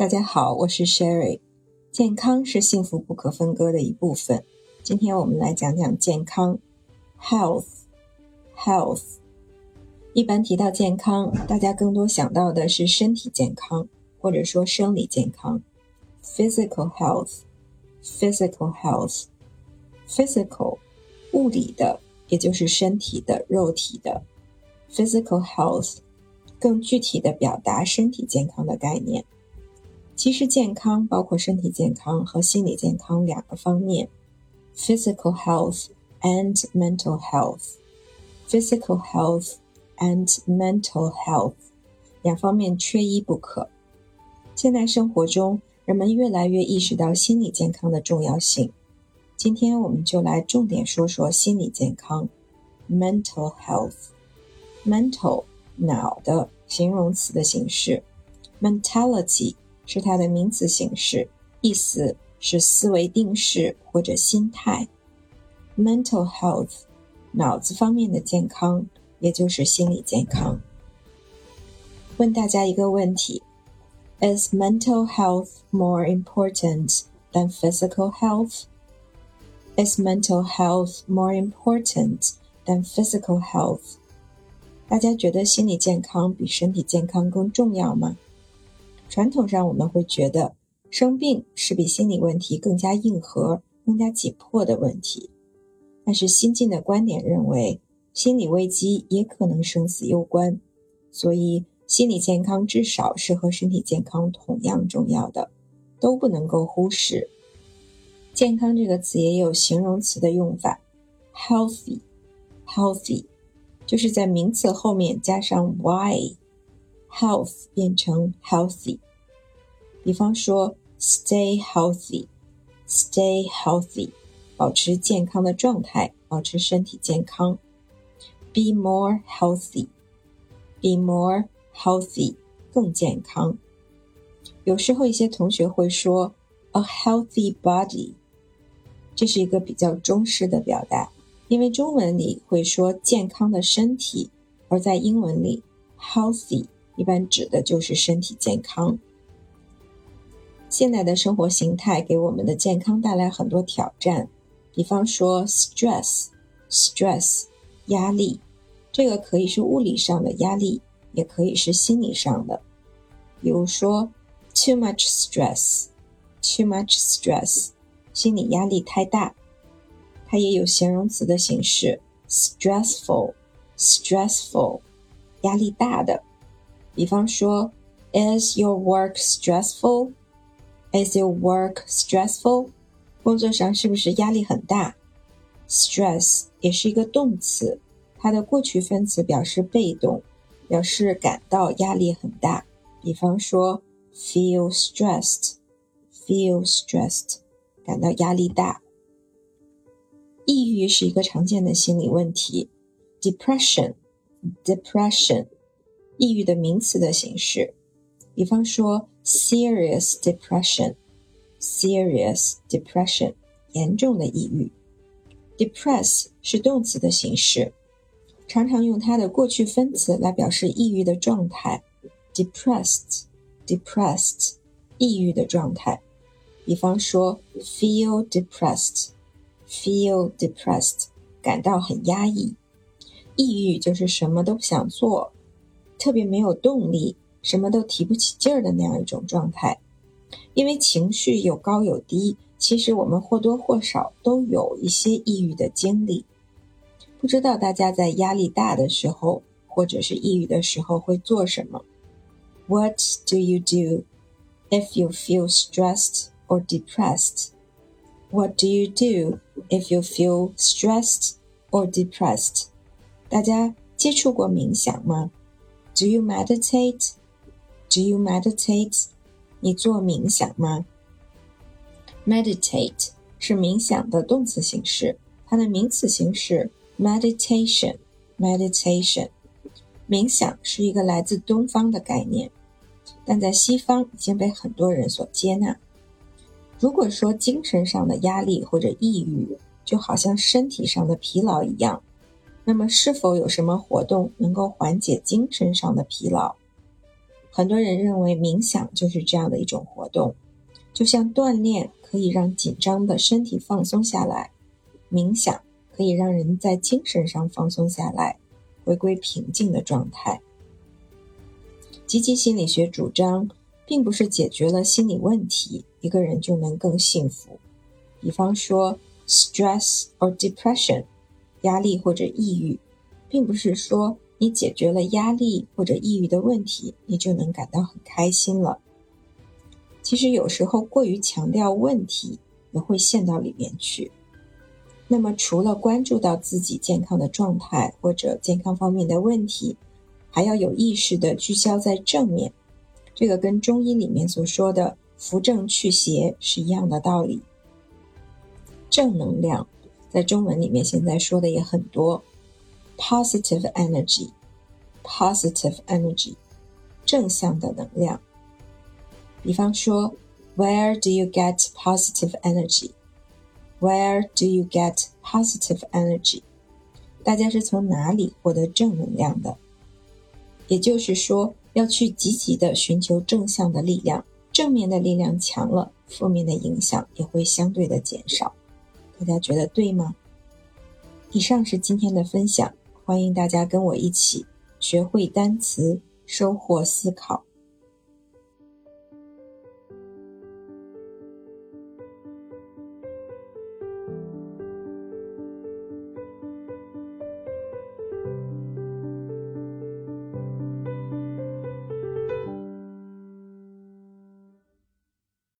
大家好，我是 Sherry。健康是幸福不可分割的一部分。今天我们来讲讲健康，health，health。一般提到健康，大家更多想到的是身体健康，或者说生理健康，physical health，physical health，physical，物理的，也就是身体的、肉体的，physical health。更具体的表达身体健康的概念。其实健康包括身体健康和心理健康两个方面，physical health and mental health。physical health and mental health 两方面缺一不可。现代生活中，人们越来越意识到心理健康的重要性。今天我们就来重点说说心理健康，mental health。mental 脑的形容词的形式，mentality 是它的名词形式，意思是思维定式或者心态。mental health 脑子方面的健康，也就是心理健康。问大家一个问题：Is mental health more important than physical health? Is mental health more important than physical health? 大家觉得心理健康比身体健康更重要吗？ 传统上我们会觉得生病是比心理问题更加硬核、更加紧迫的问题。但是新进的观点认为，心理危机也可能生死攸关，所以心理健康至少是和身体健康同样重要的，都不能够忽视。健康这个词也有形容词的用法，healthy，healthy。就是在名词后面加上 y health 变成 healthy。比方说，stay healthy，stay healthy，保持健康的状态，保持身体健康。be more healthy，be more healthy，更健康。有时候一些同学会说 a healthy body，这是一个比较中式的表达。因为中文里会说健康的身体，而在英文里，healthy 一般指的就是身体健康。现代的生活形态给我们的健康带来很多挑战，比方说 stress，stress 压力，这个可以是物理上的压力，也可以是心理上的。比如说 too much stress，too much stress 心理压力太大。它也有形容词的形式，stressful，stressful，压力大的。比方说，Is your work stressful？Is your work stressful？工作上是不是压力很大？Stress 也是一个动词，它的过去分词表示被动，表示感到压力很大。比方说，feel stressed，feel stressed，感到压力大。抑郁是一个常见的心理问题，depression，depression，抑郁的名词的形式，比方说 serious depression，serious depression，严重的抑郁。depress 是动词的形式，常常用它的过去分词来表示抑郁的状态，depressed，depressed，抑郁的状态。比方说 feel depressed。Feel depressed，感到很压抑。抑郁就是什么都不想做，特别没有动力，什么都提不起劲儿的那样一种状态。因为情绪有高有低，其实我们或多或少都有一些抑郁的经历。不知道大家在压力大的时候，或者是抑郁的时候会做什么？What do you do if you feel stressed or depressed? What do you do if you feel stressed or depressed？大家接触过冥想吗？Do you meditate? Do you meditate? 你做冥想吗？Meditate 是冥想的动词形式，它的名词形式 meditation。meditation 冥想是一个来自东方的概念，但在西方已经被很多人所接纳。如果说精神上的压力或者抑郁就好像身体上的疲劳一样，那么是否有什么活动能够缓解精神上的疲劳？很多人认为冥想就是这样的一种活动，就像锻炼可以让紧张的身体放松下来，冥想可以让人在精神上放松下来，回归平静的状态。积极心理学主张，并不是解决了心理问题，一个人就能更幸福。比方说，stress or depression，压力或者抑郁，并不是说你解决了压力或者抑郁的问题，你就能感到很开心了。其实有时候过于强调问题，也会陷到里面去。那么，除了关注到自己健康的状态或者健康方面的问题，还要有意识的聚焦在正面，这个跟中医里面所说的扶正祛邪是一样的道理。正能量在中文里面现在说的也很多，positive energy，positive energy，正向的能量。比方说，Where do you get positive energy？Where do you get positive energy？大家是从哪里获得正能量的？也就是说，要去积极的寻求正向的力量，正面的力量强了，负面的影响也会相对的减少。大家觉得对吗？以上是今天的分享，欢迎大家跟我一起学会单词，收获思考。